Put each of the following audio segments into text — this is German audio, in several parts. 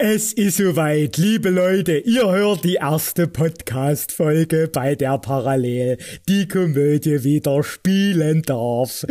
Es ist soweit, liebe Leute, ihr hört die erste Podcast-Folge, bei der parallel die Komödie wieder spielen darf.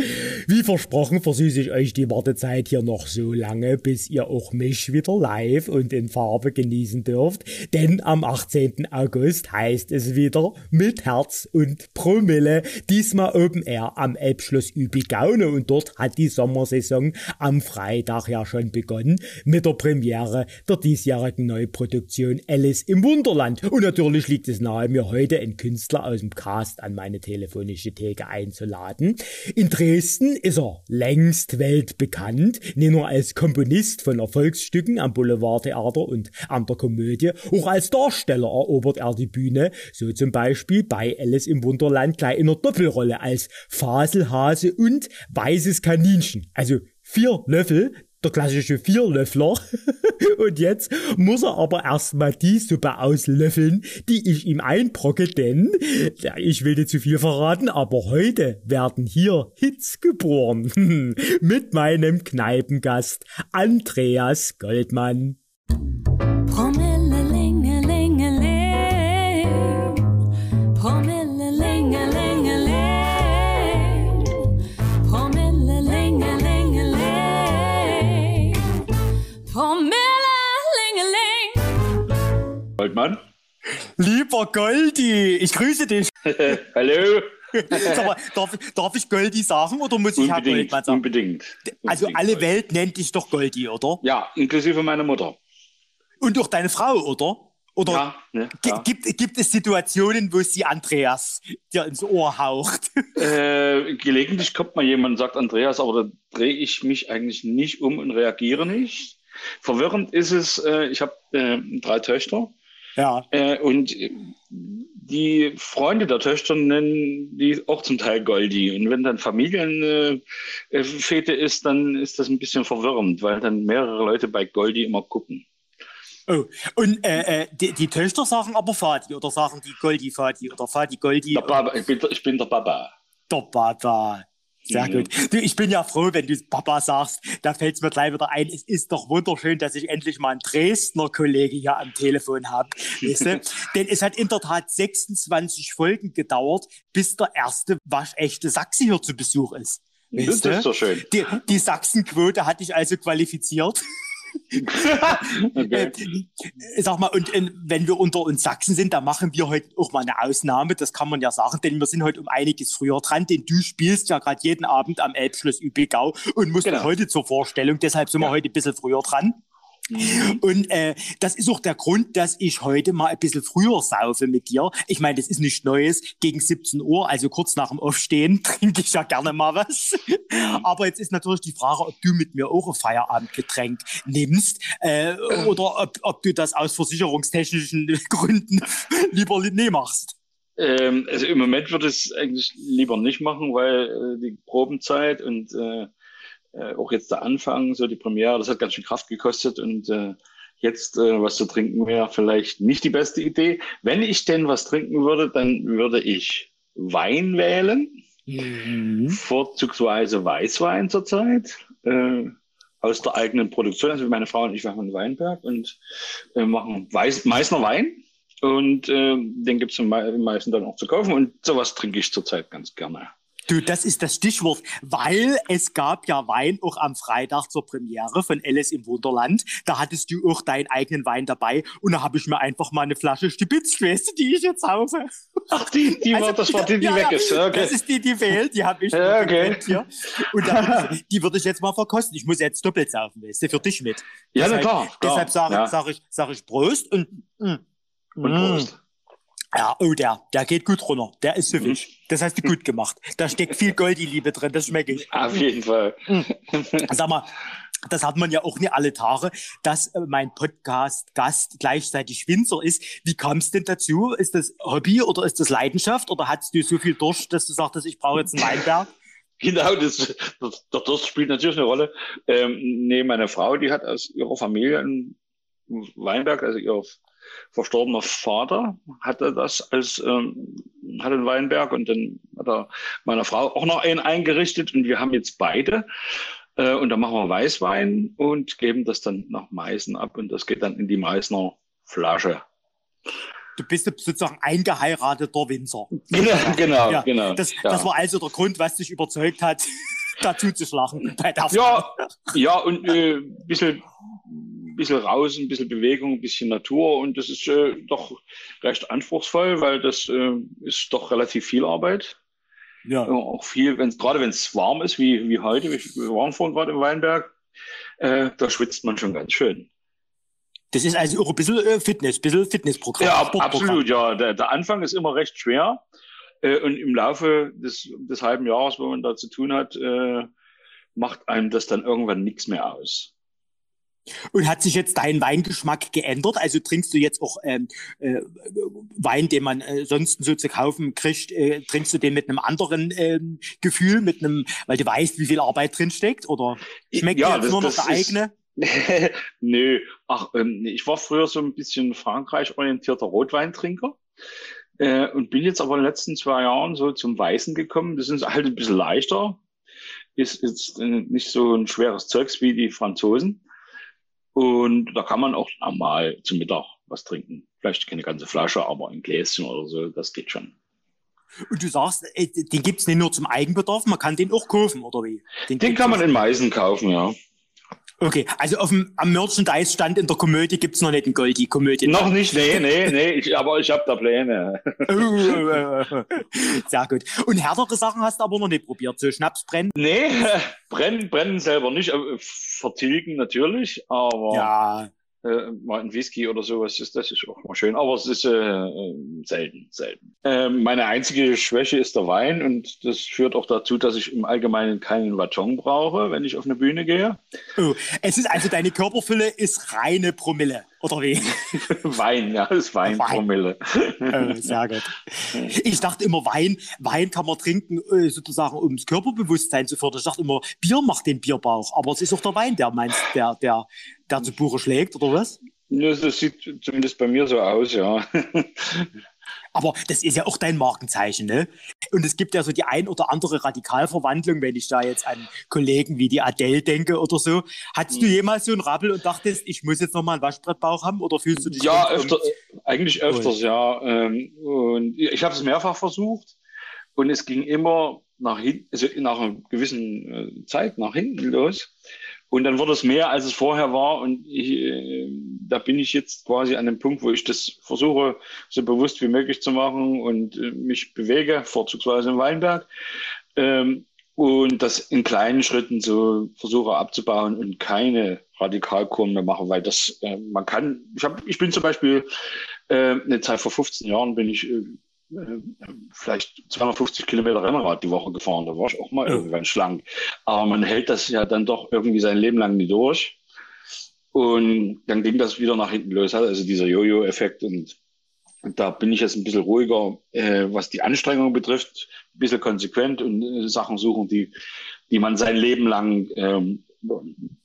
Wie versprochen versüße ich euch die Wartezeit hier noch so lange, bis ihr auch mich wieder live und in Farbe genießen dürft, denn am 18. August heißt es wieder mit Herz und Promille, diesmal Open Air am Elbschloss Übigaune und dort hat die Sommersaison am Freitag ja schon begonnen mit der Premiere der diesjährigen Neuproduktion Alice im Wunderland. Und natürlich liegt es nahe, mir heute einen Künstler aus dem Cast an meine telefonische Theke einzuladen. In Dresden ist er längst weltbekannt, nicht nur als Komponist von Erfolgsstücken am Boulevardtheater und an der Komödie, auch als Darsteller erobert er die Bühne, so zum Beispiel bei Alice im Wunderland gleich in einer Doppelrolle als Faselhase und weißes Kaninchen. Also vier Löffel, der klassische Vierlöffler. Und jetzt muss er aber erstmal die Suppe auslöffeln, die ich ihm einbrocke, denn ich will nicht zu viel verraten, aber heute werden hier Hits geboren. Mit meinem Kneipengast Andreas Goldmann. Goldmann. Lieber Goldi, ich grüße dich. Hallo. mal, darf, darf, ich Goldi sagen oder muss ich Herr Goldmann sagen? Unbedingt. Also unbedingt alle Welt nennt dich doch Goldi, oder? Ja, inklusive meiner Mutter. Und auch deine Frau, oder? Oder ja, ne, ja. Gibt, gibt es Situationen, wo sie Andreas dir ins Ohr haucht? Äh, gelegentlich kommt mal jemand und sagt Andreas, aber da drehe ich mich eigentlich nicht um und reagiere nicht. Verwirrend ist es, äh, ich habe äh, drei Töchter ja. Äh, und die Freunde der Töchter nennen die auch zum Teil Goldi. Und wenn dann Familienfete äh, ist, dann ist das ein bisschen verwirrend, weil dann mehrere Leute bei Goldi immer gucken. Oh, und äh, äh, die, die, Töchter sagen aber Fadi oder sagen die Goldi Fadi oder Fadi Goldi? Der Baba, ich, bin, ich bin der Papa. Der Papa. Sehr mhm. gut. Du, ich bin ja froh, wenn du Papa sagst. Da fällt es mir gleich wieder ein. Es ist doch wunderschön, dass ich endlich mal einen Dresdner Kollege hier am Telefon habe. Weißt du? Denn es hat in der Tat 26 Folgen gedauert, bis der erste waschechte Sachse hier zu Besuch ist. Weißt das ist doch schön. Die, die Sachsenquote hatte ich also qualifiziert. okay. Äh, sag mal, und, und, wenn wir unter uns Sachsen sind, da machen wir heute auch mal eine Ausnahme, das kann man ja sagen, denn wir sind heute um einiges früher dran, denn du spielst ja gerade jeden Abend am Elbschloss Übigau und musst genau. heute zur Vorstellung, deshalb sind ja. wir heute ein bisschen früher dran. Mhm. Und äh, das ist auch der Grund, dass ich heute mal ein bisschen früher saufe mit dir. Ich meine, das ist nichts Neues. Gegen 17 Uhr, also kurz nach dem Aufstehen, trinke ich ja gerne mal was. Aber jetzt ist natürlich die Frage, ob du mit mir auch ein Feierabendgetränk nimmst äh, oder ob, ob du das aus versicherungstechnischen Gründen lieber nicht machst. Ähm, also im Moment würde ich es eigentlich lieber nicht machen, weil äh, die Probenzeit und äh, äh, auch jetzt der Anfang, so die Premiere, das hat ganz schön Kraft gekostet und äh, jetzt äh, was zu trinken wäre vielleicht nicht die beste Idee. Wenn ich denn was trinken würde, dann würde ich Wein wählen, mhm. vorzugsweise Weißwein zurzeit. Äh, aus der eigenen Produktion. Also meine Frau und ich machen Weinberg und äh, machen Weiß, Meißner Wein. Und äh, den gibt es im meisten dann auch zu kaufen. Und sowas trinke ich zurzeit ganz gerne. Du, das ist das Stichwort, weil es gab ja Wein auch am Freitag zur Premiere von Alice im Wunderland. Da hattest du auch deinen eigenen Wein dabei und da habe ich mir einfach mal eine Flasche Stibitz, weißt du, die ich jetzt haufe. Ach, die, die also, war, das war die, die ja, weg ist. Okay. Das ist die, die fehlt, die habe ich ja, okay. hier. Und da, die würde ich jetzt mal verkosten. Ich muss jetzt doppelt saufen, weißt du, für dich mit. Ja, na klar. klar. Deshalb sage ja. sag ich, sag ich Prost und, mm, und Prost. Ja, oh, der, der geht gut runter. Der ist süffig. Mhm. Das hast du gut gemacht. Da steckt viel Goldi-Liebe drin, das schmecke ich. Auf jeden Fall. Mhm. Sag mal, das hat man ja auch nicht alle Tage, dass äh, mein Podcast-Gast gleichzeitig Winzer ist. Wie kam es denn dazu? Ist das Hobby oder ist das Leidenschaft? Oder hast du so viel Durst, dass du sagtest, ich brauche jetzt einen Weinberg? Genau, das, das, Durst spielt natürlich eine Rolle. Ähm, nee, meine Frau, die hat aus ihrer Familie einen Weinberg, also ihr verstorbener Vater hatte das als ähm, hatte einen Weinberg und dann hat er meiner Frau auch noch einen eingerichtet und wir haben jetzt beide Äh, und dann machen wir Weißwein und geben das dann nach Meißen ab und das geht dann in die Meißner Flasche. Du bist sozusagen eingeheirateter Winzer. Genau, genau, ja, genau. Das, ja. das war also der Grund, was dich überzeugt hat, dazu zu schlagen bei der Ja, ja und äh, ein bisschen, bisschen raus, ein bisschen Bewegung, ein bisschen Natur und das ist äh, doch recht anspruchsvoll, weil das äh, ist doch relativ viel Arbeit. Ja. Auch viel, wenn's, gerade wenn es warm ist, wie, wie heute, wir waren vorhin gerade im Weinberg, äh, da schwitzt man schon ganz schön. Das ist also auch ein bisschen äh, Fitness, ein bisschen Fitnessprogramm. Ja, absolut, ja. Der, der Anfang ist immer recht schwer. Äh, und im Laufe des, des halben Jahres, wo man da zu tun hat, äh, macht einem das dann irgendwann nichts mehr aus. Und hat sich jetzt dein Weingeschmack geändert? Also trinkst du jetzt auch ähm, äh, Wein, den man äh, sonst so zu kaufen kriegt, äh, trinkst du den mit einem anderen ähm, Gefühl, mit einem, weil du weißt, wie viel Arbeit drin steckt? Oder schmeckt ja, dir jetzt das, nur noch der eigene? Nö, ach, ähm, ich war früher so ein bisschen Frankreich-orientierter Rotweintrinker. Äh, und bin jetzt aber in den letzten zwei Jahren so zum Weißen gekommen. Das ist halt ein bisschen leichter. Ist jetzt äh, nicht so ein schweres Zeugs wie die Franzosen. Und da kann man auch normal zum Mittag was trinken. Vielleicht keine ganze Flasche, aber ein Gläschen oder so, das geht schon. Und du sagst, äh, den gibt's nicht nur zum Eigenbedarf, man kann den auch kaufen, oder wie? Den, den kann man in Meisen kaufen, ja. Okay, also auf dem, am Merchandise-Stand in der Komödie gibt's noch nicht einen Goldi-Komödie. Noch nicht, nee, nee, nee, ich, aber ich habe da Pläne. Sehr gut. Und härtere Sachen hast du aber noch nicht probiert, so Schnaps brennen? Nee, brennen, brennen selber nicht, vertilgen natürlich, aber... Ja, äh, mal ein Whisky oder sowas ist, das ist auch mal schön, aber es ist äh, äh, selten, selten. Äh, meine einzige Schwäche ist der Wein und das führt auch dazu, dass ich im Allgemeinen keinen Waton brauche, wenn ich auf eine Bühne gehe. Oh, es ist also deine Körperfülle ist reine Promille. Oder wie? Wein, ja, das ist Weinpromille. Wein. oh, sehr gut. Ich dachte immer, Wein, Wein kann man trinken, äh, sozusagen, um das Körperbewusstsein zu fördern. Ich dachte immer, Bier macht den Bierbauch. Aber es ist auch der Wein, der meinst, der, der, der zu Buche schlägt, oder was? Das sieht zumindest bei mir so aus, ja. Aber das ist ja auch dein Markenzeichen, ne? Und es gibt ja so die ein oder andere Radikalverwandlung, wenn ich da jetzt an Kollegen wie die Adele denke oder so. Hattest du mhm. jemals so einen Rappel und dachtest, ich muss jetzt nochmal einen Waschbrettbauch haben oder fühlst du dich? Ja, öfter, eigentlich öfters, ja. Ähm, und ich habe es mehrfach versucht und es ging immer nach hinten, also nach einer gewissen äh, Zeit nach hinten los. Und dann wurde es mehr, als es vorher war. Und ich, äh, da bin ich jetzt quasi an dem Punkt, wo ich das versuche, so bewusst wie möglich zu machen und äh, mich bewege, vorzugsweise im Weinberg. Ähm, und das in kleinen Schritten so versuche abzubauen und keine Radikalkurven mehr mache, weil das, äh, man kann, ich, hab, ich bin zum Beispiel äh, eine Zeit vor 15 Jahren bin ich äh, vielleicht 250 Kilometer Rennrad die Woche gefahren. Da war ich auch mal ja. irgendwann schlank. Aber man hält das ja dann doch irgendwie sein Leben lang nicht durch. Und dann ging das wieder nach hinten los, also dieser Jojo-Effekt. Und, da bin ich jetzt ein bisschen ruhiger, äh, was die Anstrengung betrifft, ein bisschen konsequent und äh, Sachen suchen, die, die man sein Leben lang ähm,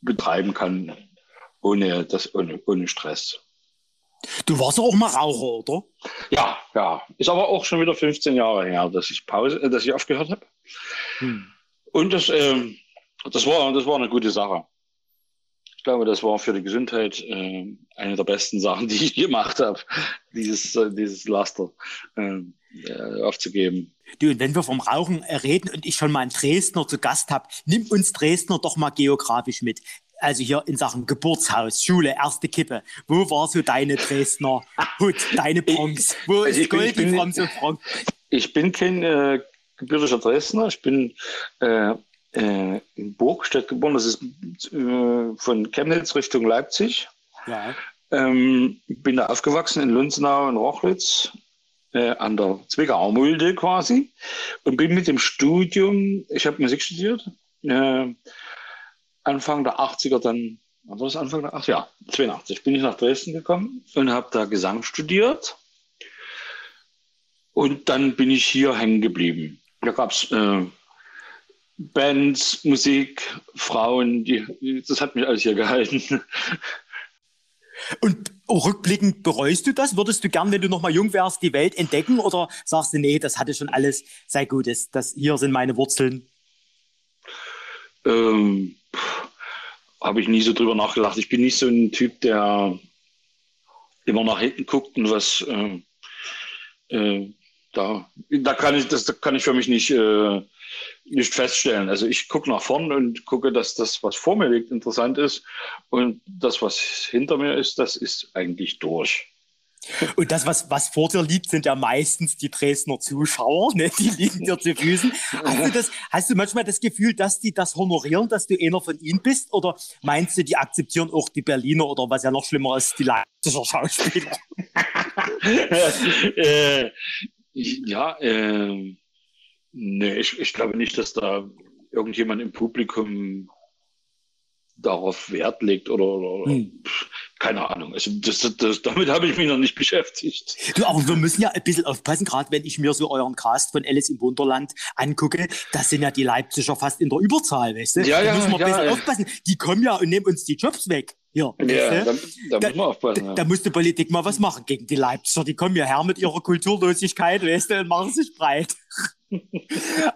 betreiben kann, ohne, das, ohne, ohne Stress. Du warst auch mal Raucher, oder? Ja, ja. Ist aber auch schon wieder 15 Jahre her, dass ich Pause, äh, dass ich aufgehört habe. Hm. Und das, äh, das, war, das war eine gute Sache. Ich glaube, das war für die Gesundheit äh, eine der besten Sachen, die ich gemacht habe, dieses, äh, dieses Laster äh, äh, aufzugeben. Du, und wenn wir vom Rauchen reden und ich schon mal einen Dresdner zu Gast habe, nimm uns Dresdner doch mal geografisch mit also hier in Sachen Geburtshaus, Schule, erste Kippe. Wo war so deine Dresdner Hut, deine Bronx? Wo ist ich Gold bin, von so Bronx? Ich bin kein äh, gebürtiger Dresdner. Ich bin äh, äh, in Burgstedt geboren. Das ist äh, von Chemnitz Richtung Leipzig. Ja. Ähm, bin da aufgewachsen in Lunzenau und Rochlitz. Äh, an der Zwickauer Mulde quasi und bin mit dem Studium, ich habe Musik studiert, äh, Anfang der 80er dann, war das Anfang der 80er? Ja, 82 bin ich nach Dresden gekommen und habe da Gesang studiert. Und dann bin ich hier hängen geblieben. Da gab es äh, Bands, Musik, Frauen, die, das hat mich alles hier gehalten. Und rückblickend bereust du das? Würdest du gern, wenn du noch mal jung wärst, die Welt entdecken oder sagst du, nee, das hatte schon alles, sei gut, das, das hier sind meine Wurzeln? Ähm, habe ich nie so drüber nachgedacht. Ich bin nicht so ein Typ, der immer nach hinten guckt und was äh, äh, da, da kann ich, das kann ich für mich nicht, äh, nicht feststellen. Also ich gucke nach vorn und gucke, dass das, was vor mir liegt, interessant ist. Und das, was hinter mir ist, das ist eigentlich durch. Und das, was, was vor dir liegt, sind ja meistens die Dresdner Zuschauer, ne? die liegen dir zu Füßen. Hast du, das, hast du manchmal das Gefühl, dass die das honorieren, dass du einer von ihnen bist? Oder meinst du, die akzeptieren auch die Berliner oder was ja noch schlimmer ist, die Leipziger Schauspieler? äh, ja, äh, nee, ich, ich glaube nicht, dass da irgendjemand im Publikum darauf Wert legt oder, oder hm. Keine Ahnung. Also das, das, damit habe ich mich noch nicht beschäftigt. Du, aber wir müssen ja ein bisschen aufpassen, gerade wenn ich mir so euren Cast von Alice im Wunderland angucke, das sind ja die Leipziger fast in der Überzahl, weißt du? Ja, ja, da müssen wir ja, ein bisschen ja. aufpassen. Die kommen ja und nehmen uns die Jobs weg. Ja, Ja, da, du? da muss man aufpassen. Da, Ja. da musste Politik mal was machen gegen die Leipziger. Die kommen ja her mit ihrer Kulturlosigkeit, weißt du, und machen sich breit.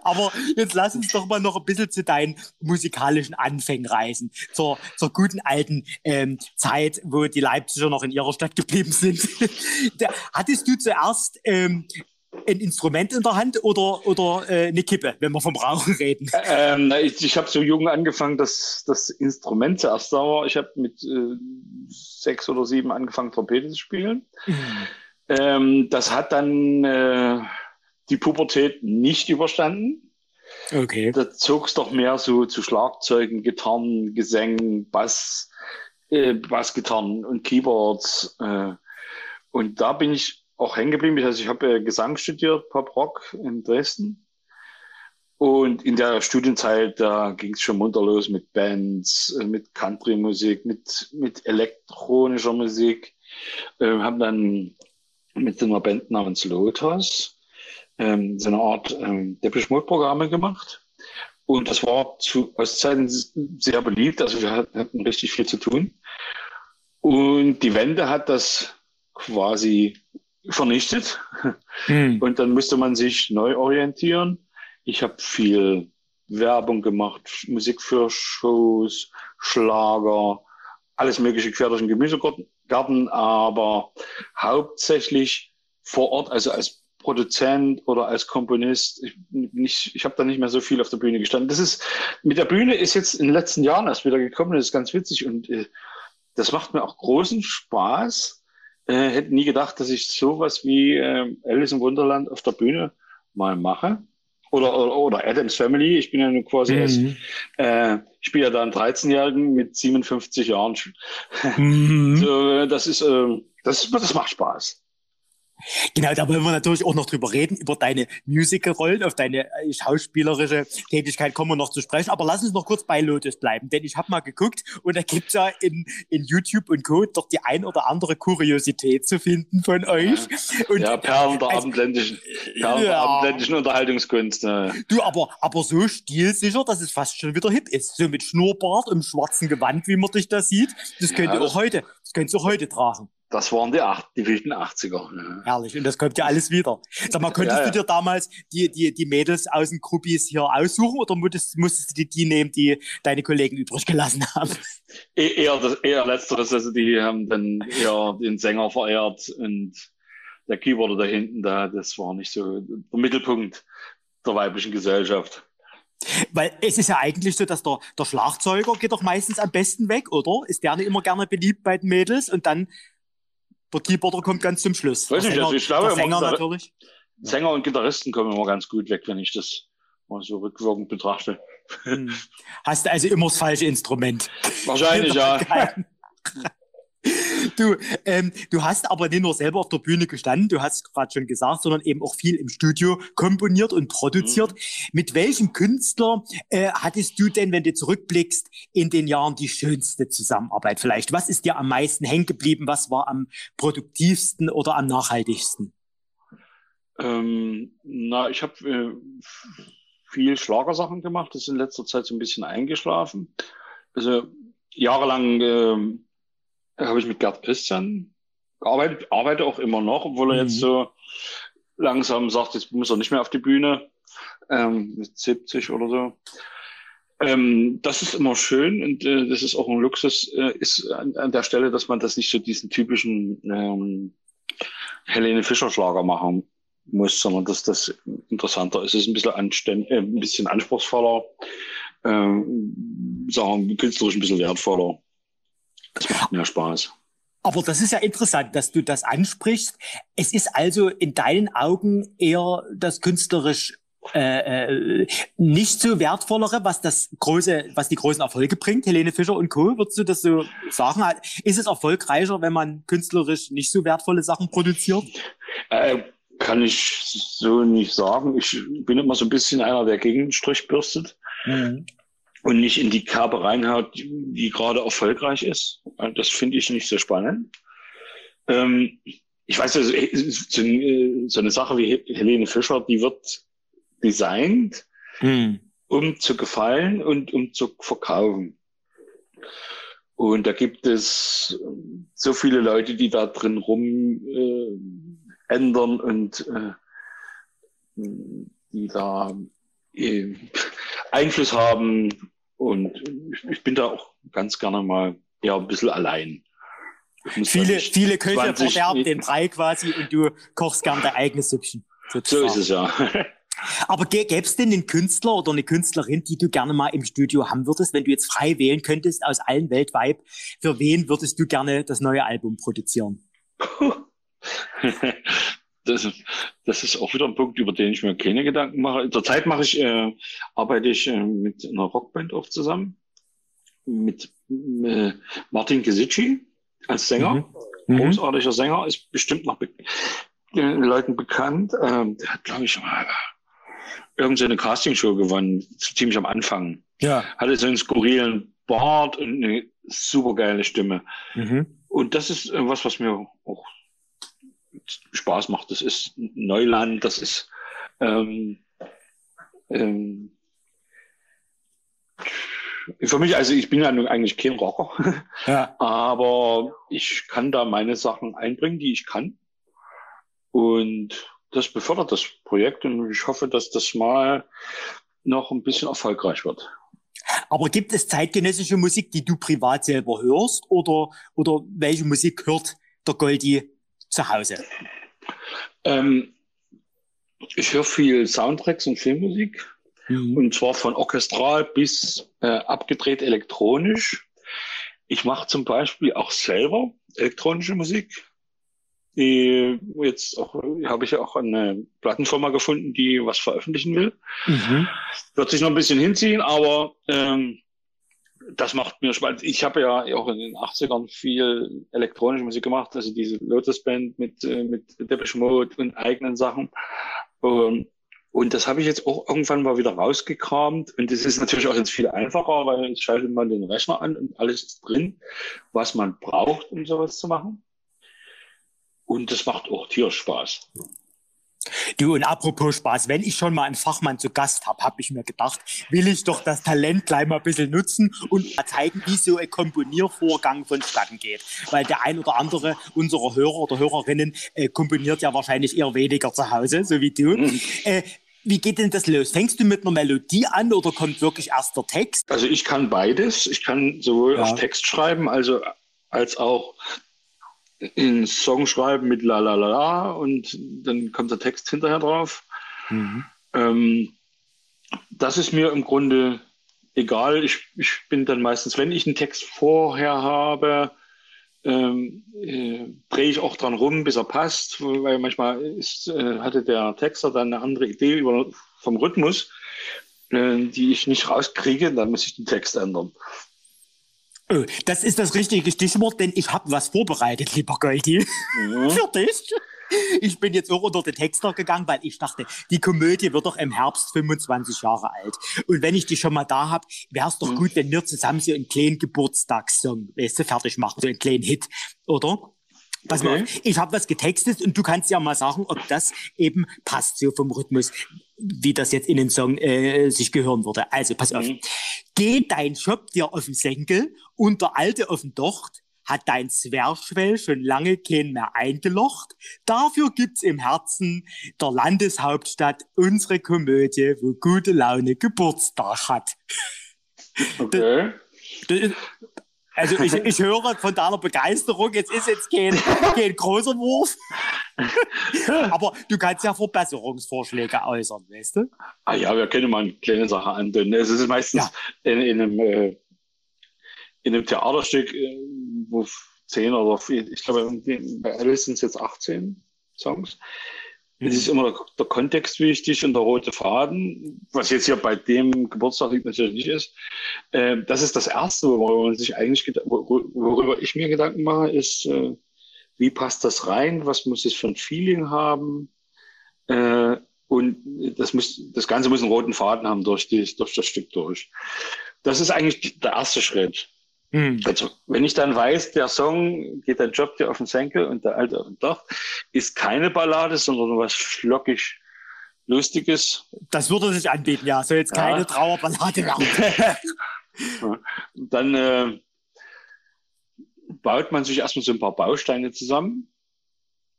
Aber jetzt lass uns doch mal noch ein bisschen zu deinen musikalischen Anfängen reisen. Zur, zur guten alten ähm, Zeit, wo die Leipziger noch in ihrer Stadt geblieben sind. da, hattest du zuerst ähm, ein Instrument in der Hand oder, oder äh, eine Kippe, wenn wir vom Rauchen reden? Ähm, ich ich habe so jung angefangen, dass das Instrument zuerst war. Ich habe mit äh, sechs oder sieben angefangen, Trompete zu spielen. Ähm, das hat dann äh, die Pubertät nicht überstanden. Okay. Da zog es doch mehr so zu Schlagzeugen, Gitarren, Gesängen, Bass, äh, Bassgitarren und Keyboards. Äh, und da bin ich auch hängen geblieben. Also ich habe äh, Gesang studiert, Pop Rock in Dresden. Und in der Studienzeit, da ging es schon munter los mit Bands, äh, mit Country-Musik, mit, mit elektronischer Musik. Äh, haben dann mit einer Band namens Lotus ähm, so eine Art ähm, Depeche Mode Programme gemacht. Und das war zu Ostzeiten sehr beliebt. Also wir hatten richtig viel zu tun. Und die Wende hat das quasi vernichtet. Hm. Und dann musste man sich neu orientieren. Ich habe viel Werbung gemacht, Musik für Shows, Schlager, alles mögliche quer durch den Gemüsegarten, aber hauptsächlich vor Ort, also als Produzent oder als Komponist. Ich, nicht, ich habe da nicht mehr so viel auf der Bühne gestanden. Das ist mit der Bühne ist jetzt in den letzten Jahren erst wieder gekommen. Das ist ganz witzig und äh, das macht mir auch großen Spaß. Äh, hätte nie gedacht, dass ich sowas wie äh, Alice im Wunderland auf der Bühne mal mache. Oder, oder, oder Adams Family. Ich bin ja nur quasi Mhm. erst, äh, ich spiele ja da einen 13-Jährigen mit 57 Jahren. Mhm. So, äh, das ist, äh, das, das macht Spaß. Genau, da wollen wir natürlich auch noch drüber reden, über deine Musical-Rollen, auf deine äh, schauspielerische Tätigkeit kommen wir noch zu sprechen. Aber lass uns noch kurz bei Lotus bleiben, denn ich habe mal geguckt und da gibt's ja in, in YouTube und Co. doch die ein oder andere Kuriosität zu finden von euch. Und Ja, Perlen der also- abendländischen, Perlen der Ja. abendländischen Unterhaltungskunst. Äh. du, aber, aber so stilsicher, dass es fast schon wieder hip ist. So mit Schnurrbart und schwarzen Gewand, wie man dich da sieht. Das könnt Ja, ihr auch heute, das könnt ihr auch heute tragen. Das waren die, acht, die wilden 80er. Ja. Herrlich. Und das kommt ja alles wieder. Sag mal, konntest Ja, ja. du dir damals die, die, die Mädels aus den Gruppis hier aussuchen oder musstest, musstest du die, die nehmen, die deine Kollegen übrig gelassen haben? E- Eher, das, eher letzteres, also die haben dann eher den Sänger verehrt und der Keyboarder da hinten, da, das war nicht so der Mittelpunkt der weiblichen Gesellschaft. Weil es ist ja eigentlich so, dass der, der Schlagzeuger geht doch meistens am besten weg, oder? Ist der nicht immer gerne beliebt bei den Mädels und dann der Keyboarder kommt ganz zum Schluss. Weiß der nicht, also ich glaube, der Sänger natürlich. Sänger und Gitarristen kommen immer ganz gut weg, wenn ich das mal so rückwirkend betrachte. Hm. Hast du also immer das falsche Instrument. Wahrscheinlich, ja. Du, ähm, du hast aber nicht nur selber auf der Bühne gestanden, du hast gerade schon gesagt, sondern eben auch viel im Studio komponiert und produziert. Mit welchem Künstler äh, hattest du denn, wenn du zurückblickst, in den Jahren die schönste Zusammenarbeit vielleicht? Was ist dir am meisten hängen geblieben? Was war am produktivsten oder am nachhaltigsten? Ähm, na, ich habe äh, viel Schlagersachen gemacht. Das ist in letzter Zeit so ein bisschen eingeschlafen. Also jahrelang ähm, habe ich mit Gerd Christian gearbeitet, arbeite auch immer noch, obwohl er Mhm. jetzt so langsam sagt, jetzt muss er nicht mehr auf die Bühne, ähm, mit 70 oder so. Ähm, das ist immer schön und äh, das ist auch ein Luxus, äh, ist an, an, der Stelle, dass man das nicht so diesen typischen ähm, Helene Fischer Schlager machen muss, sondern dass das interessanter ist. Es ist ein bisschen anständ, äh, ein bisschen anspruchsvoller, äh, sagen künstlerisch ein bisschen wertvoller. Das macht mir Spaß. Aber das ist ja interessant, dass du das ansprichst. Es ist also in deinen Augen eher das künstlerisch äh, äh, nicht so wertvollere, was das große, was die großen Erfolge bringt, Helene Fischer und Co. Würdest du das so sagen? Ist es erfolgreicher, wenn man künstlerisch nicht so wertvolle Sachen produziert? Äh, kann ich so nicht sagen. Ich bin immer so ein bisschen einer, der Gegenstrich bürstet mhm. Und nicht in die Kerbe reinhaut, die, gerade erfolgreich ist. Das finde ich nicht so spannend. Ähm, ich weiß, also, so, so eine Sache wie Helene Fischer, die wird designt, hm. um zu gefallen und um zu verkaufen. Und da gibt es so viele Leute, die da drin rum äh, ändern und äh, die da äh, Einfluss haben. Und ich, ich, bin da auch ganz gerne mal ja ein bisschen allein. Viele, viele Köche verderben den Brei quasi und du kochst gern dein eigenes Süppchen. Sozusagen. So ist es ja. Aber gäbe es denn einen Künstler oder eine Künstlerin, die du gerne mal im Studio haben würdest, wenn du jetzt frei wählen könntest aus allen weltweit? Für wen würdest du gerne das neue Album produzieren? Das, das ist auch wieder ein Punkt, über den ich mir keine Gedanken mache. Zurzeit mache ich, äh, arbeite ich äh, mit einer Rockband auch zusammen, mit äh, Martin Gesicci als Sänger, mhm. mhm. großartiger Sänger, ist bestimmt noch be den Leuten bekannt. Ähm, der hat, glaube ich, mal irgendeine Castingshow gewonnen, ziemlich am Anfang. Ja. Hatte so einen skurrilen Bart und eine super geile Stimme. Mhm. Und das ist äh, was, was mir auch Spaß macht. Das ist Neuland, das ist ähm, ähm, für mich, also ich bin ja eigentlich kein Rocker, ja. aber ich kann da meine Sachen einbringen, die ich kann. Und das befördert das Projekt und ich hoffe, dass das mal noch ein bisschen erfolgreich wird. Aber gibt es zeitgenössische Musik, die du privat selber hörst oder, oder welche Musik hört der Goldi zu Hause? Ähm, ich höre viel Soundtracks und Filmmusik mhm. und zwar von orchestral bis äh, abgedreht elektronisch. Ich mache zum Beispiel auch selber elektronische Musik die jetzt habe ich ja auch eine Plattenfirma gefunden, die was veröffentlichen will. Mhm. Wird sich noch ein bisschen hinziehen, aber ähm, das macht mir Spaß. Ich habe ja auch in den 80ern viel elektronische Musik gemacht, also diese Lotus Band mit, äh, mit Depeche Mode und eigenen Sachen. Und, und das habe ich jetzt auch irgendwann mal wieder rausgekramt. Und das ist natürlich auch jetzt viel einfacher, weil jetzt schaltet man den Rechner an und alles ist drin, was man braucht, um sowas zu machen. Und das macht auch Tierspaß. Du, und apropos Spaß, wenn ich schon mal einen Fachmann zu Gast habe, habe ich mir gedacht, will ich doch das Talent gleich mal ein bisschen nutzen und mal zeigen, wie so ein Komponiervorgang vonstatten geht. Weil der ein oder andere unserer Hörer oder Hörerinnen äh, komponiert ja wahrscheinlich eher weniger zu Hause, so wie du. Mhm. Äh, wie geht denn das los? Fängst du mit einer Melodie an oder kommt wirklich erst der Text? Also ich kann beides. Ich kann sowohl ja. auf Text schreiben, also als auch Song schreiben mit la la la la und dann kommt der Text hinterher drauf. Mhm. Ähm, das ist mir im Grunde egal. Ich, ich bin dann meistens, wenn ich einen Text vorher habe, ähm, äh, drehe ich auch dran rum, bis er passt, weil manchmal ist, äh, hatte der Texter dann eine andere Idee über, vom Rhythmus, äh, die ich nicht rauskriege, dann muss ich den Text ändern. Oh, das ist das richtige Stichwort, denn ich habe was vorbereitet, lieber Goldi. Ja. Für dich. Ich bin jetzt auch unter den Texter gegangen, weil ich dachte, die Komödie wird doch im Herbst 25 Jahre alt. Und wenn ich die schon mal da habe, wäre es doch mhm. gut, wenn wir zusammen so einen kleinen Geburtstagssong, weißt du, fertig machen, so einen kleinen Hit, oder? Pass okay. mal auf, ich habe was getextet und du kannst ja mal sagen, ob das eben passt, so vom Rhythmus, wie das jetzt in den Song äh, sich gehören würde. Also, pass auf. Mhm. Geh dein Job dir auf den Senkel und der Alte auf den Docht, hat dein Zwerchfell schon lange kein mehr eingelocht. Dafür gibt's im Herzen der Landeshauptstadt unsere Komödie, wo gute Laune Geburtstag hat. Okay. Also ich, ich höre von deiner Begeisterung, jetzt ist jetzt kein, kein großer Wurf. Aber du kannst ja Verbesserungsvorschläge äußern, weißt du? Ah ja, wir können mal eine kleine Sache andeuten. Es ist meistens ja. in, in, einem, äh, in einem Theaterstück, äh, wo zehn oder vier, ich glaube, bei Alice sind es jetzt 18 Songs. Es ist immer der, der, Kontext wichtig und der rote Faden, was jetzt hier bei dem Geburtstag natürlich nicht ist. Äh, das ist das Erste, worüber man sich eigentlich, worüber ich mir Gedanken mache, ist, äh, wie passt das rein? Was muss es für ein Feeling haben? Äh, und das muss, das Ganze muss einen roten Faden haben durch, die, durch das Stück durch. Das ist eigentlich der erste Schritt. Hm. Also, wenn ich dann weiß, der Song geht dein Job dir auf den Senkel und der Alte auf den Dach, ist keine Ballade, sondern was flockig Lustiges. Das würde sich anbieten, ja. Soll jetzt keine ja. Trauerballade werden. dann äh, baut man sich erstmal so ein paar Bausteine zusammen,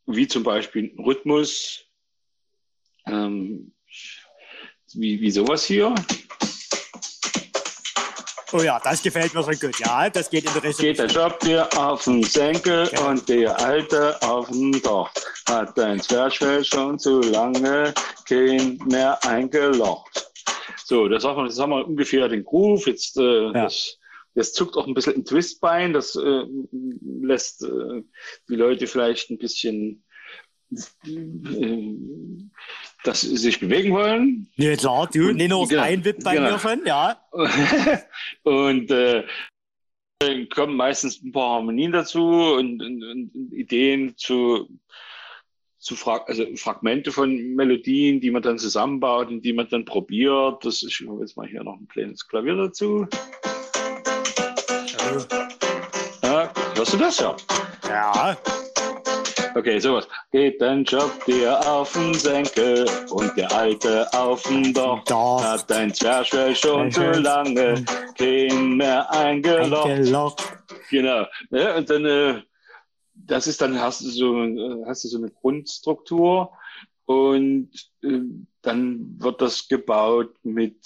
wie zum Beispiel Rhythmus, ähm, wie, wie sowas hier. Oh ja, das gefällt mir schon gut. Ja, das geht in der Richtung. Geht der Job dir auf den Senkel ja. und der Alte auf den Dach. Hat dein Zwerchfell schon zu lange kein mehr eingelocht. So, das haben wir, das haben wir ungefähr den Groove. Jetzt, äh, ja. das, das zuckt auch ein bisschen ein Twistbein. Das äh, lässt äh, die Leute vielleicht ein bisschen äh, dass sie sich bewegen wollen. Ja klar, du, nur das genau, Bein wippt bei genau. mir schon, ja. und äh, kommen meistens ein paar Harmonien dazu und, und, und Ideen zu, zu Fra also Fragmente von Melodien, die man dann zusammenbaut und die man dann probiert. Das ist jetzt mal hier noch ein kleines Klavier dazu. Ja, hörst du das ja? Ja. Okay, sowas. Geht dein Job dir auf den Senkel und der Alte auf den Dach. Dorf. Hat dein Zwerchfell schon zu lange kein mehr eingelocht. eingelocht. Genau. Ja, und dann, äh, das ist dann, hast du so, äh, hast du so eine Grundstruktur und äh, dann wird das gebaut mit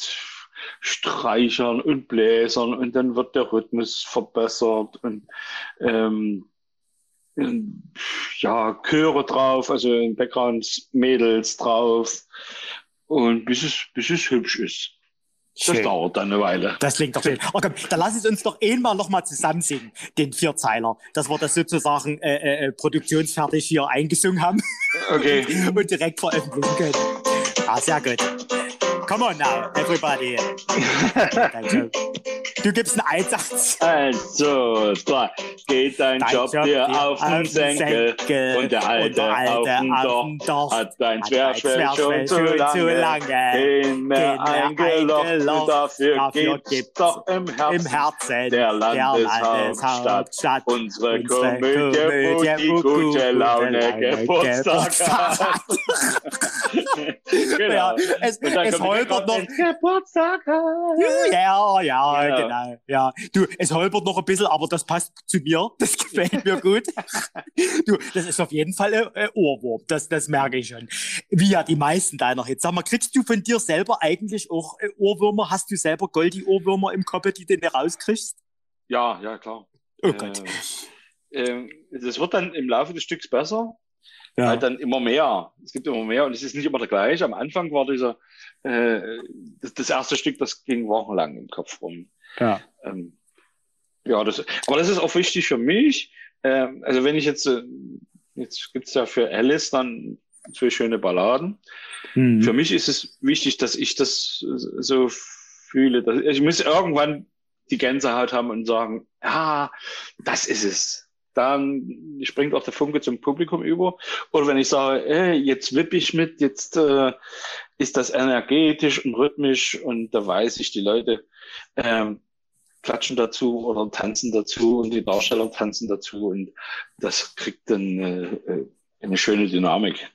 Streichern und Bläsern und dann wird der Rhythmus verbessert und ähm, ja, Chöre drauf, also im Background Mädels drauf und bis es, bis es hübsch ist. Das schön. dauert dann eine Weile. Das klingt doch schön. Oh, komm, dann lass es uns doch einmal nochmal zusammen singen, den Vierzeiler, dass wir das sozusagen äh, äh, äh produktionsfertig hier eingesungen haben. Okay. und direkt veröffentlichen können. Ah, sehr gut. Come on now, everybody. Du gibst einen Einsatz. Also, da geht dein, dein Job, Job dir auf den Senkel, Senkel und der Alte, und der Alte auf dem Doch hat dein Schwerschwell schon zu lange, zu lange den mehr eingelocht. eingelocht. Dafür, dafür gibt's doch im Herzen, im Herzen der Landeshauptstadt unsere, unsere Komödie, Komödie, wo die gute Laune Geburtstag hat. genau. Ja, es, es holpert noch. Geburtstag hat. Ja, ja, genau. Genau. Ja, du, es holpert noch ein bisschen, aber das passt zu mir. Das gefällt mir gut. du, das ist auf jeden Fall ein, ein Ohrwurm. Das, das merke ich schon. Wie ja die meisten deiner Hits. Sag mal, kriegst du von dir selber eigentlich auch Ohrwürmer? Hast du selber Goldie-Ohrwürmer im Kopf, die du rauskriegst? Ja, ja, klar. Oh Gott. Äh, äh, das wird dann im Laufe des Stücks besser. Ja. Halt dann immer mehr. Es gibt immer mehr und es ist nicht immer der gleiche. Am Anfang war dieser, äh, das, das erste Stück, das ging wochenlang im Kopf rum. Ja. Ähm, ja, das, aber das ist auch wichtig für mich. Ähm, also wenn ich jetzt, äh, jetzt gibt's ja für Alice dann zwei schöne Balladen. Mhm. Für mich ist es wichtig, dass ich das so fühle. Dass, ich muss irgendwann die Gänsehaut haben und sagen, ja, das ist es. Dann springt auch der Funke zum Publikum über. Oder wenn ich sage, ey, jetzt wippe ich mit, jetzt äh, ist das energetisch und rhythmisch und da weiß ich, die Leute ähm, klatschen dazu oder tanzen dazu und die Darsteller tanzen dazu und das kriegt dann äh, eine schöne Dynamik.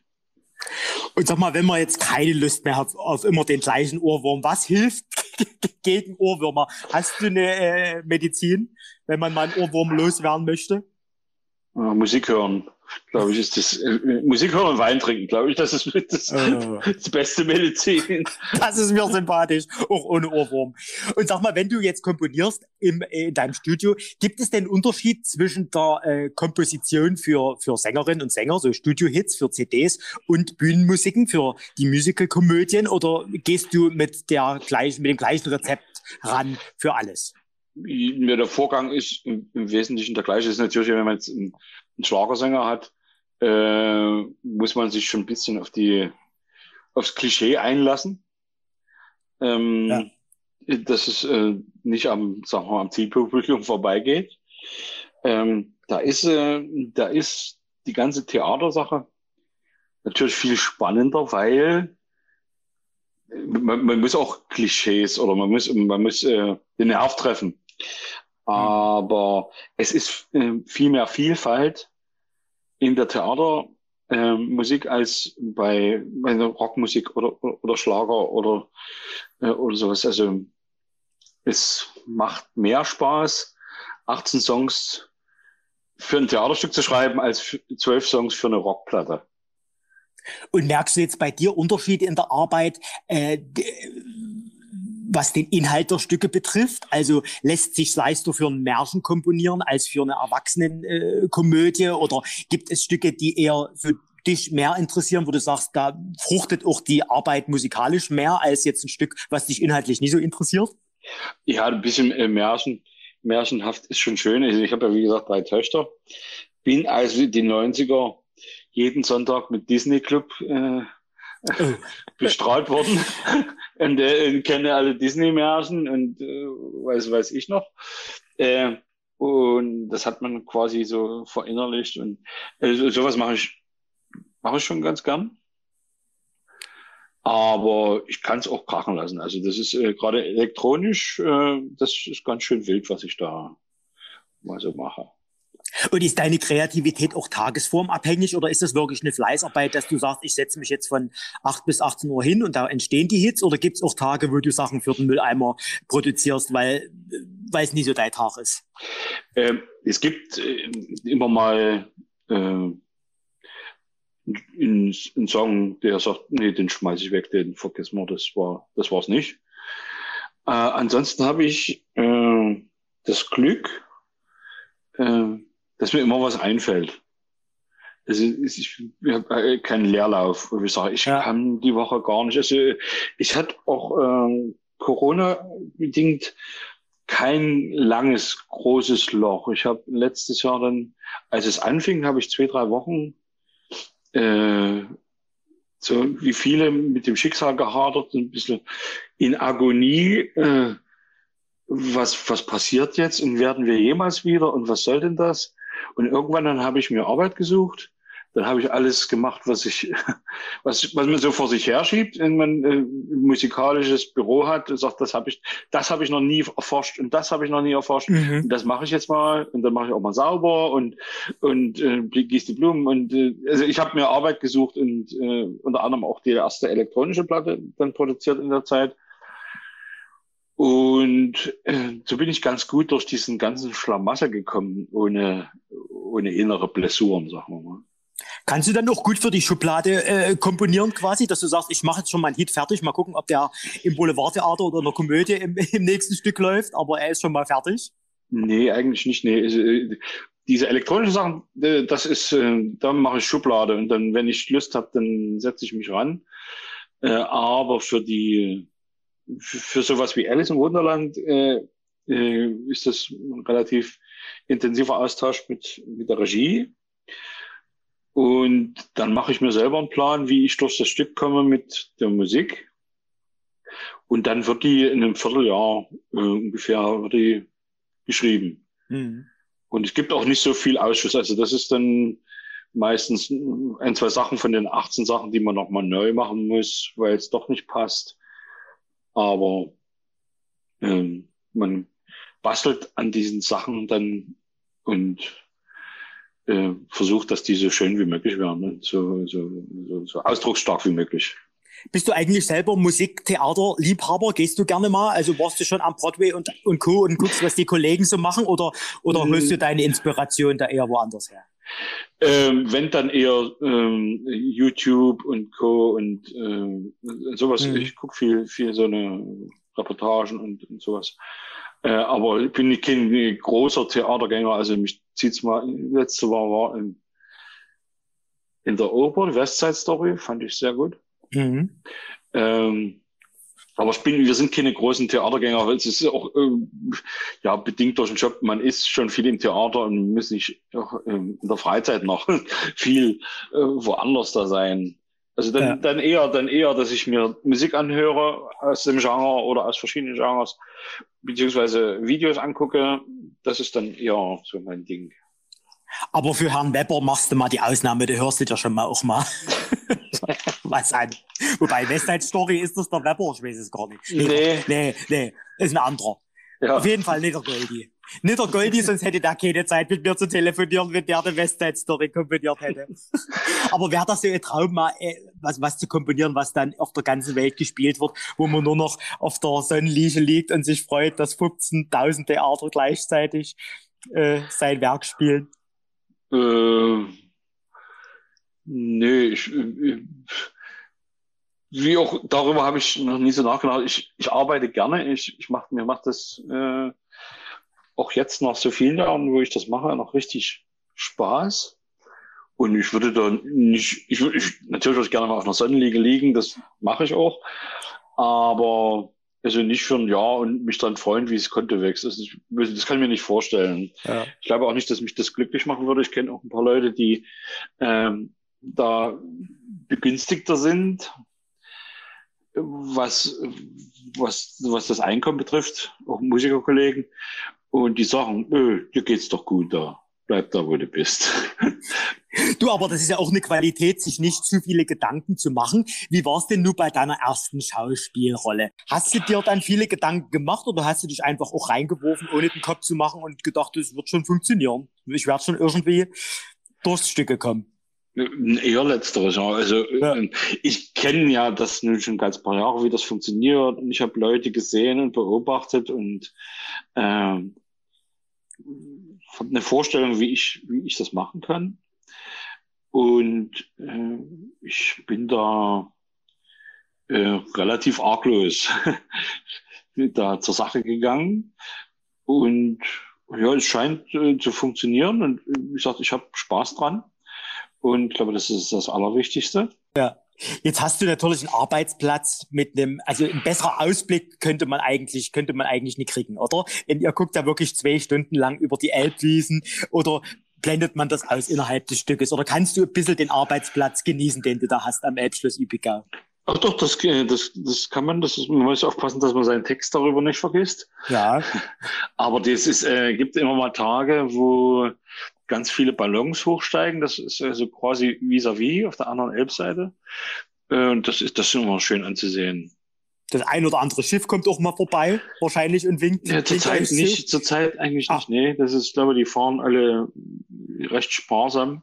Und sag mal, wenn man jetzt keine Lust mehr hat auf immer den gleichen Ohrwurm, was hilft gegen Ohrwürmer? Hast du eine äh, Medizin, wenn man mal einen Ohrwurm loswerden möchte? Musik hören glaube ich, ist das äh, Musik hören und Wein trinken, glaube ich, das ist das, oh. das beste Medizin. Das ist mir sympathisch, auch ohne Ohrwurm. Und sag mal, wenn du jetzt komponierst im, äh, in deinem Studio, gibt es denn Unterschied zwischen der äh, Komposition für, für Sängerinnen und Sänger, so Studio-Hits für CDs und Bühnenmusiken für die Musical-Komödien oder gehst du mit, der gleichen, mit dem gleichen Rezept ran für alles? Der Vorgang ist im Wesentlichen der gleiche. ist natürlich, wenn man jetzt einen, einen Schlagersänger hat, äh, muss man sich schon ein bisschen auf die, aufs Klischee einlassen. Ähm, ja. Dass es äh, nicht am, sagen wir mal, am Zielpublikum vorbeigeht. Ähm, da ist, äh, da ist die ganze Theatersache natürlich viel spannender, weil man, man muss auch Klischees oder man muss, man muss äh, den Nerv treffen. Mhm. Aber es ist äh, viel mehr Vielfalt in der Theatermusik äh, als bei, bei der Rockmusik oder, oder Schlager oder, äh, oder sowas. Also es macht mehr Spaß, 18 Songs für ein Theaterstück zu schreiben, als 12 Songs für eine Rockplatte. Und merkst du jetzt bei dir Unterschiede in der Arbeit? Äh, was den Inhalt der Stücke betrifft. Also lässt sich leichter für ein Märchen komponieren als für eine Erwachsenenkomödie äh, oder gibt es Stücke, die eher für dich mehr interessieren, wo du sagst, da fruchtet auch die Arbeit musikalisch mehr als jetzt ein Stück, was dich inhaltlich nicht so interessiert? Ja, ein bisschen äh, Märchen, märchenhaft ist schon schön. Also ich habe ja, wie gesagt, drei Töchter. Bin also die 90er jeden Sonntag mit Disney Club äh, bestrahlt worden und äh, kenne alle Disney-Märchen und äh, weiß, weiß ich noch. Äh, und das hat man quasi so verinnerlicht und äh, sowas mache ich, mache ich schon ganz gern. Aber ich kann es auch krachen lassen. Also das ist äh, gerade elektronisch, äh, das ist ganz schön wild, was ich da mal so mache. Und ist deine Kreativität auch tagesformabhängig oder ist das wirklich eine Fleißarbeit, dass du sagst, ich setze mich jetzt von 8 bis 18 Uhr hin und da entstehen die Hits oder gibt es auch Tage, wo du Sachen für den Mülleimer produzierst, weil weil es nie so dein Tag ist? Ähm, es gibt äh, immer mal äh, einen, einen Song, der sagt, nee, den schmeiße ich weg, den vergessen wir, das war das war's nicht. Äh, ansonsten habe ich äh, das Glück, äh, dass mir immer was einfällt. Also ich, ich habe keinen Leerlauf, wo ich sage, ich ja. kann die Woche gar nicht. Also ich hatte auch äh, Corona-bedingt kein langes, großes Loch. Ich habe letztes Jahr dann, als es anfing, habe ich zwei, drei Wochen äh, so wie viele mit dem Schicksal gehadert, ein bisschen in Agonie. Äh, was, was passiert jetzt und werden wir jemals wieder und was soll denn das? Und irgendwann dann habe ich mir Arbeit gesucht. Dann habe ich alles gemacht, was ich, was, was man so vor sich herschiebt, wenn man äh, ein musikalisches Büro hat und sagt, das habe ich, das habe ich noch nie erforscht und das habe ich noch nie erforscht. Mhm. Und das mache ich jetzt mal und dann mache ich auch mal sauber und und äh, gieße die Blumen und äh, also ich habe mir Arbeit gesucht und äh, unter anderem auch die erste elektronische Platte dann produziert in der Zeit. Und äh, so bin ich ganz gut durch diesen ganzen Schlamassel gekommen, ohne, ohne innere Blessuren, sagen wir mal. Kannst du dann auch gut für die Schublade äh, komponieren quasi, dass du sagst, ich mache jetzt schon meinen Hit fertig, mal gucken, ob der im Boulevardtheater oder in der Komödie im, im nächsten Stück läuft, aber er ist schon mal fertig? Nee, eigentlich nicht. Nee. Äh, diese elektronischen Sachen, äh, das ist, äh, da mache ich Schublade und dann, wenn ich Lust habe, dann setze ich mich ran. Aber für die für sowas wie Alice im Wunderland äh, äh, ist das ein relativ intensiver Austausch mit, mit der Regie. Und dann mache ich mir selber einen Plan, wie ich durch das Stück komme mit der Musik. Und dann wird die in einem Vierteljahr äh, ungefähr wird die geschrieben. Mhm. Und es gibt auch nicht so viel Ausschuss. Also das ist dann meistens ein, zwei Sachen von den 18 Sachen, die man nochmal neu machen muss, weil es doch nicht passt. Aber ähm, man bastelt an diesen Sachen dann und äh, versucht, dass die so schön wie möglich werden, ne? so, so, so, so ausdrucksstark wie möglich. Bist du eigentlich selber Musiktheater-Liebhaber? Gehst du gerne mal? Also warst du schon am Broadway und, und Co. und guckst, was die Kollegen so machen oder, oder holst du deine Inspiration da eher woanders her? Ähm, wenn dann eher ähm, YouTube und Co. und ähm, sowas. Mhm. Ich gucke viel, viel so eine Reportagen und, und sowas. Äh, aber ich bin kein großer Theatergänger, also mich zieht's mal, letzte Mal war in, in der Oper, Westside Story, fand ich sehr gut. Mhm. Ähm, aber ich bin, wir sind keine großen Theatergänger, weil es ist auch ähm, ja bedingt durch den Job. Man ist schon viel im Theater und muss nicht auch, ähm, in der Freizeit noch viel äh, woanders da sein. Also dann, ja. dann eher, dann eher, dass ich mir Musik anhöre aus dem Genre oder aus verschiedenen Genres, beziehungsweise Videos angucke. Das ist dann eher so mein Ding. Aber für Herrn Weber machst du mal die Ausnahme, du hörst dich ja schon mal auch mal was an. Wobei West Side Story ist das der Weber, ich weiß es gar nicht. Nee. Nee, nee, ist ein anderer. Ja. Auf jeden Fall nicht der Goldie. Nicht der Goldie, sonst hätte der keine Zeit mit mir zu telefonieren, wenn der die West Side Story komponiert hätte. Aber wäre das so ein Traum, mal äh, was, was zu komponieren, was dann auf der ganzen Welt gespielt wird, wo man nur noch auf der Sonnenliege liegt und sich freut, dass 15.000 Theater gleichzeitig äh, sein Werk spielen? Äh, nee, ich, äh, wie auch darüber habe ich noch nie so nachgedacht. Ich, ich arbeite gerne. Ich, ich mach, mir macht das äh, auch jetzt nach so vielen Jahren, wo ich das mache, noch richtig Spaß. Und ich würde da nicht, ich würde ich, natürlich würde ich gerne mal auf einer Sonnenliege liegen, das mache ich auch. Aber also nicht für ein Jahr und mich dann freuen, wie es Konto wächst. Das, ist, das kann ich mir nicht vorstellen. Ja. Ich glaube auch nicht, dass mich das glücklich machen würde. Ich kenne auch ein paar Leute, die ähm, da begünstigter sind, was, was, was das Einkommen betrifft, auch Musikerkollegen. Und die sagen, dir geht's doch gut da bleib da, wo du bist. Du, aber das ist ja auch eine Qualität, sich nicht zu viele Gedanken zu machen. Wie war es denn nur bei deiner ersten Schauspielrolle? Hast du dir dann viele Gedanken gemacht oder hast du dich einfach auch reingeworfen, ohne den Kopf zu machen und gedacht, es wird schon funktionieren? Ich werde schon irgendwie durchs Stücke kommen. Eher letzteres, ja. Also ja. Ähm, ich kenne ja das nun schon ganz paar Jahre, wie das funktioniert. Und ich habe Leute gesehen und beobachtet und ähm, eine Vorstellung, wie ich, wie ich das machen kann. Und äh, ich bin da äh, relativ arglos da zur Sache gegangen. Und ja, es scheint äh, zu funktionieren. Und wie gesagt, ich habe Spaß dran. Und ich glaube, das ist das Allerwichtigste. Ja. Jetzt hast du natürlich einen Arbeitsplatz mit einem, also ein besserer Ausblick könnte man eigentlich, könnte man eigentlich nicht kriegen, oder? Denn ihr guckt ja wirklich zwei Stunden lang über die Elbwiesen oder blendet man das aus innerhalb des Stückes? Oder kannst du ein bisschen den Arbeitsplatz genießen, den du da hast am Elbschluss Übigau? Ach doch, das, das, das kann man, das ist, man muss aufpassen, dass man seinen Text darüber nicht vergisst. Ja. Aber das ist, äh, gibt immer mal Tage, wo ganz viele Ballons hochsteigen. Das ist also quasi vis-à-vis -vis auf der anderen Elbseite. Äh, und das ist, das ist immer schön anzusehen. Das ein oder andere Schiff kommt auch mal vorbei, wahrscheinlich, und winkt. Ja, zurzeit nicht, zurzeit eigentlich nicht. Ach. Nee, das ist, glaube ich, die fahren alle recht sparsam.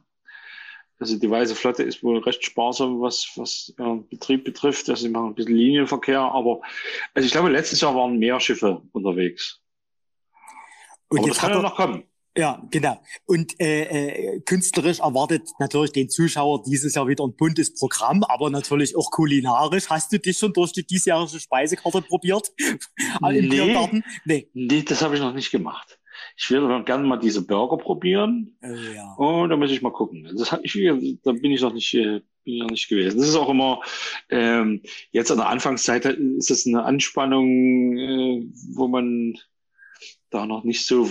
Also die Weiße Flotte ist wohl recht sparsam, was, was äh, Betrieb betrifft. Also sie machen ein bisschen Linienverkehr, aber also ich glaube, letztes Jahr waren mehr Schiffe unterwegs. Und aber das kann ja noch kommen. Ja, genau. Und äh, äh, künstlerisch erwartet natürlich den Zuschauer dieses Jahr wieder ein buntes Programm, aber natürlich auch kulinarisch. Hast du dich schon durch die diesjährige Speisekarte probiert? Im nee, nee. nee, das habe ich noch nicht gemacht. Ich würde gerne mal diese Burger probieren. Oh, ja. Und da muss ich mal gucken. Das hat ich, da bin ich noch nicht, äh, bin ich noch nicht gewesen. Das ist auch immer ähm, jetzt an der Anfangszeit ist das eine Anspannung, äh, wo man da noch nicht so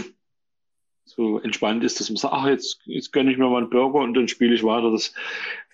so entspannt ist, dass man sagt, ach, jetzt, jetzt gönne ich mir mal einen Burger und dann spiele ich weiter. Das,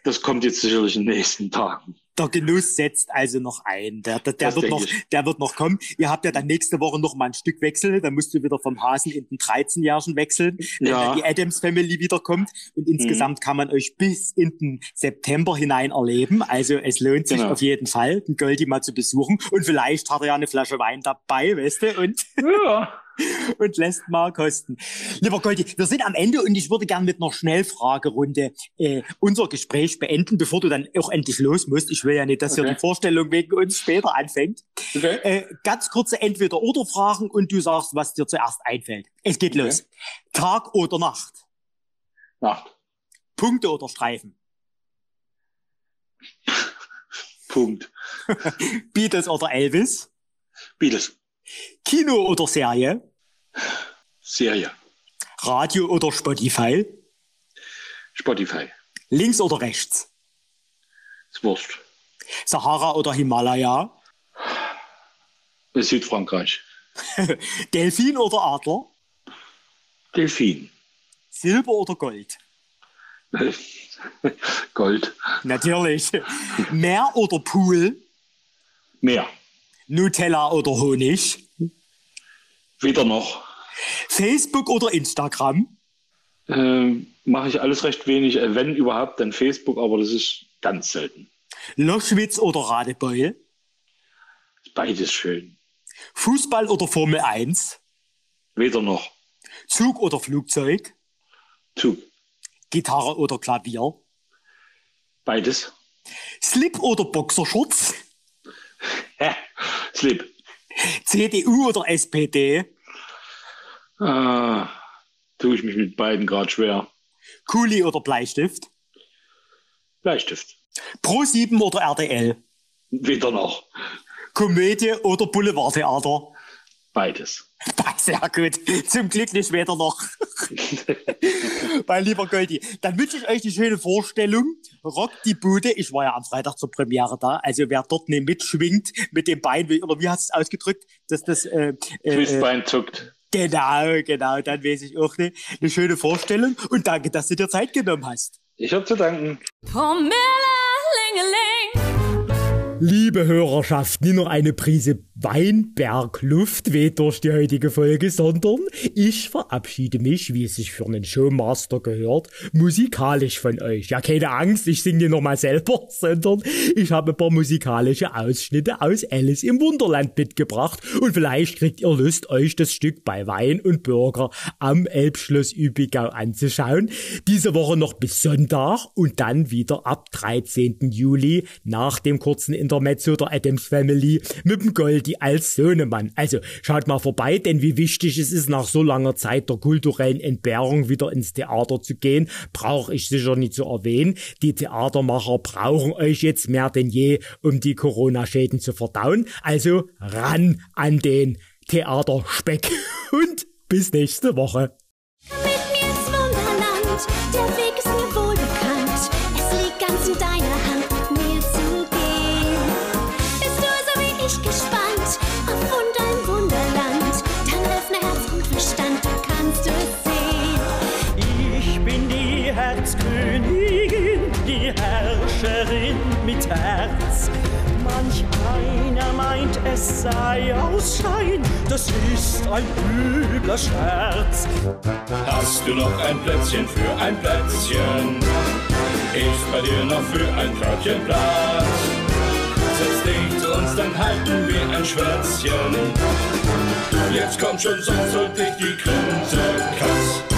das kommt jetzt sicherlich in den nächsten Tagen. Der Genuss setzt also noch ein. Der, der, der wird noch, der wird noch kommen. Ihr habt ja dann nächste Woche noch mal ein Stück wechseln. Dann musst du wieder vom Hasen in den 13-Jährigen wechseln, wenn ja. dann die Adams Family wiederkommt. Und mhm. insgesamt kann man euch bis in den September hinein erleben. Also es lohnt sich genau. auf jeden Fall, den Goldie mal zu besuchen. Und vielleicht hat er ja eine Flasche Wein dabei, weißt du? Und ja. und lässt mal kosten. Lieber Goldi, wir sind am Ende und ich würde gern mit einer Schnellfragerunde äh, unser Gespräch beenden, bevor du dann auch endlich los musst. Ich will ja nicht, dass okay. hier die Vorstellung wegen uns später anfängt. Okay. Äh, ganz kurze Entweder-Oder-Fragen und du sagst, was dir zuerst einfällt. Es geht okay. los. Tag oder Nacht? Nacht. Punkte oder Streifen? Punkt. Beatles oder Elvis? Beatles. Kino oder Serie? Serie. Radio oder Spotify? Spotify. Links oder rechts? Ist Wurscht. Sahara oder Himalaya? Südfrankreich. Delfin oder Adler? Delfin. Silber oder Gold? Gold. Natürlich. Meer oder Pool? Meer. Nutella oder Honig? Weder noch. Facebook oder Instagram? Äh, Mache ich alles recht wenig. Äh, wenn überhaupt, dann Facebook, aber das ist ganz selten. Loschwitz oder Radebeul? Beides schön. Fußball oder Formel 1? Weder noch. Zug oder Flugzeug? Zug. Gitarre oder Klavier? Beides. Slip oder Boxershorts? Hä? Slip. CDU oder SPD? Ah, tue ich mich mit beiden gerade schwer. Kuli oder Bleistift? Bleistift. Pro 7 oder RTL? Weder noch. Komödie oder Boulevardtheater? Beides. Sehr gut. Zum Glück nicht später noch. mein lieber Goldi, dann wünsche ich euch die schöne Vorstellung. Rock die Bude. Ich war ja am Freitag zur Premiere da. Also wer dort nicht mitschwingt mit dem Bein, oder wie hast du es ausgedrückt, dass das äh, äh, Fußbein zuckt. Genau, genau, dann weiß ich auch nicht. Eine schöne Vorstellung und danke, dass du dir Zeit genommen hast. Ich habe zu danken. Promille, Liebe Hörerschaft, nie nur eine Prise Weinbergluft weht durch die heutige Folge, sondern ich verabschiede mich, wie es sich für einen Showmaster gehört, musikalisch von euch. Ja, keine Angst, ich singe nochmal selber, sondern ich habe ein paar musikalische Ausschnitte aus Alice im Wunderland mitgebracht und vielleicht kriegt ihr Lust, euch das Stück bei Wein und Bürger am Elbschloss Übigau anzuschauen. Diese Woche noch bis Sonntag und dann wieder ab 13. Juli nach dem kurzen Intermezzo der Adams Family mit dem Goldie als Sohnemann. Also schaut mal vorbei, denn wie wichtig es ist, nach so langer Zeit der kulturellen Entbehrung wieder ins Theater zu gehen, brauche ich sicher nicht zu erwähnen. Die Theatermacher brauchen euch jetzt mehr denn je, um die Corona-Schäden zu verdauen. Also ran an den Theaterspeck und bis nächste Woche. Herz. Sei aus das ist ein übler Scherz. Hast du noch ein Plätzchen für ein Plätzchen? Ist bei dir noch für ein Körbchen Platz? Setz dich zu uns, dann halten wir ein Schwätzchen. Jetzt kommt schon, sonst holt dich die Krümse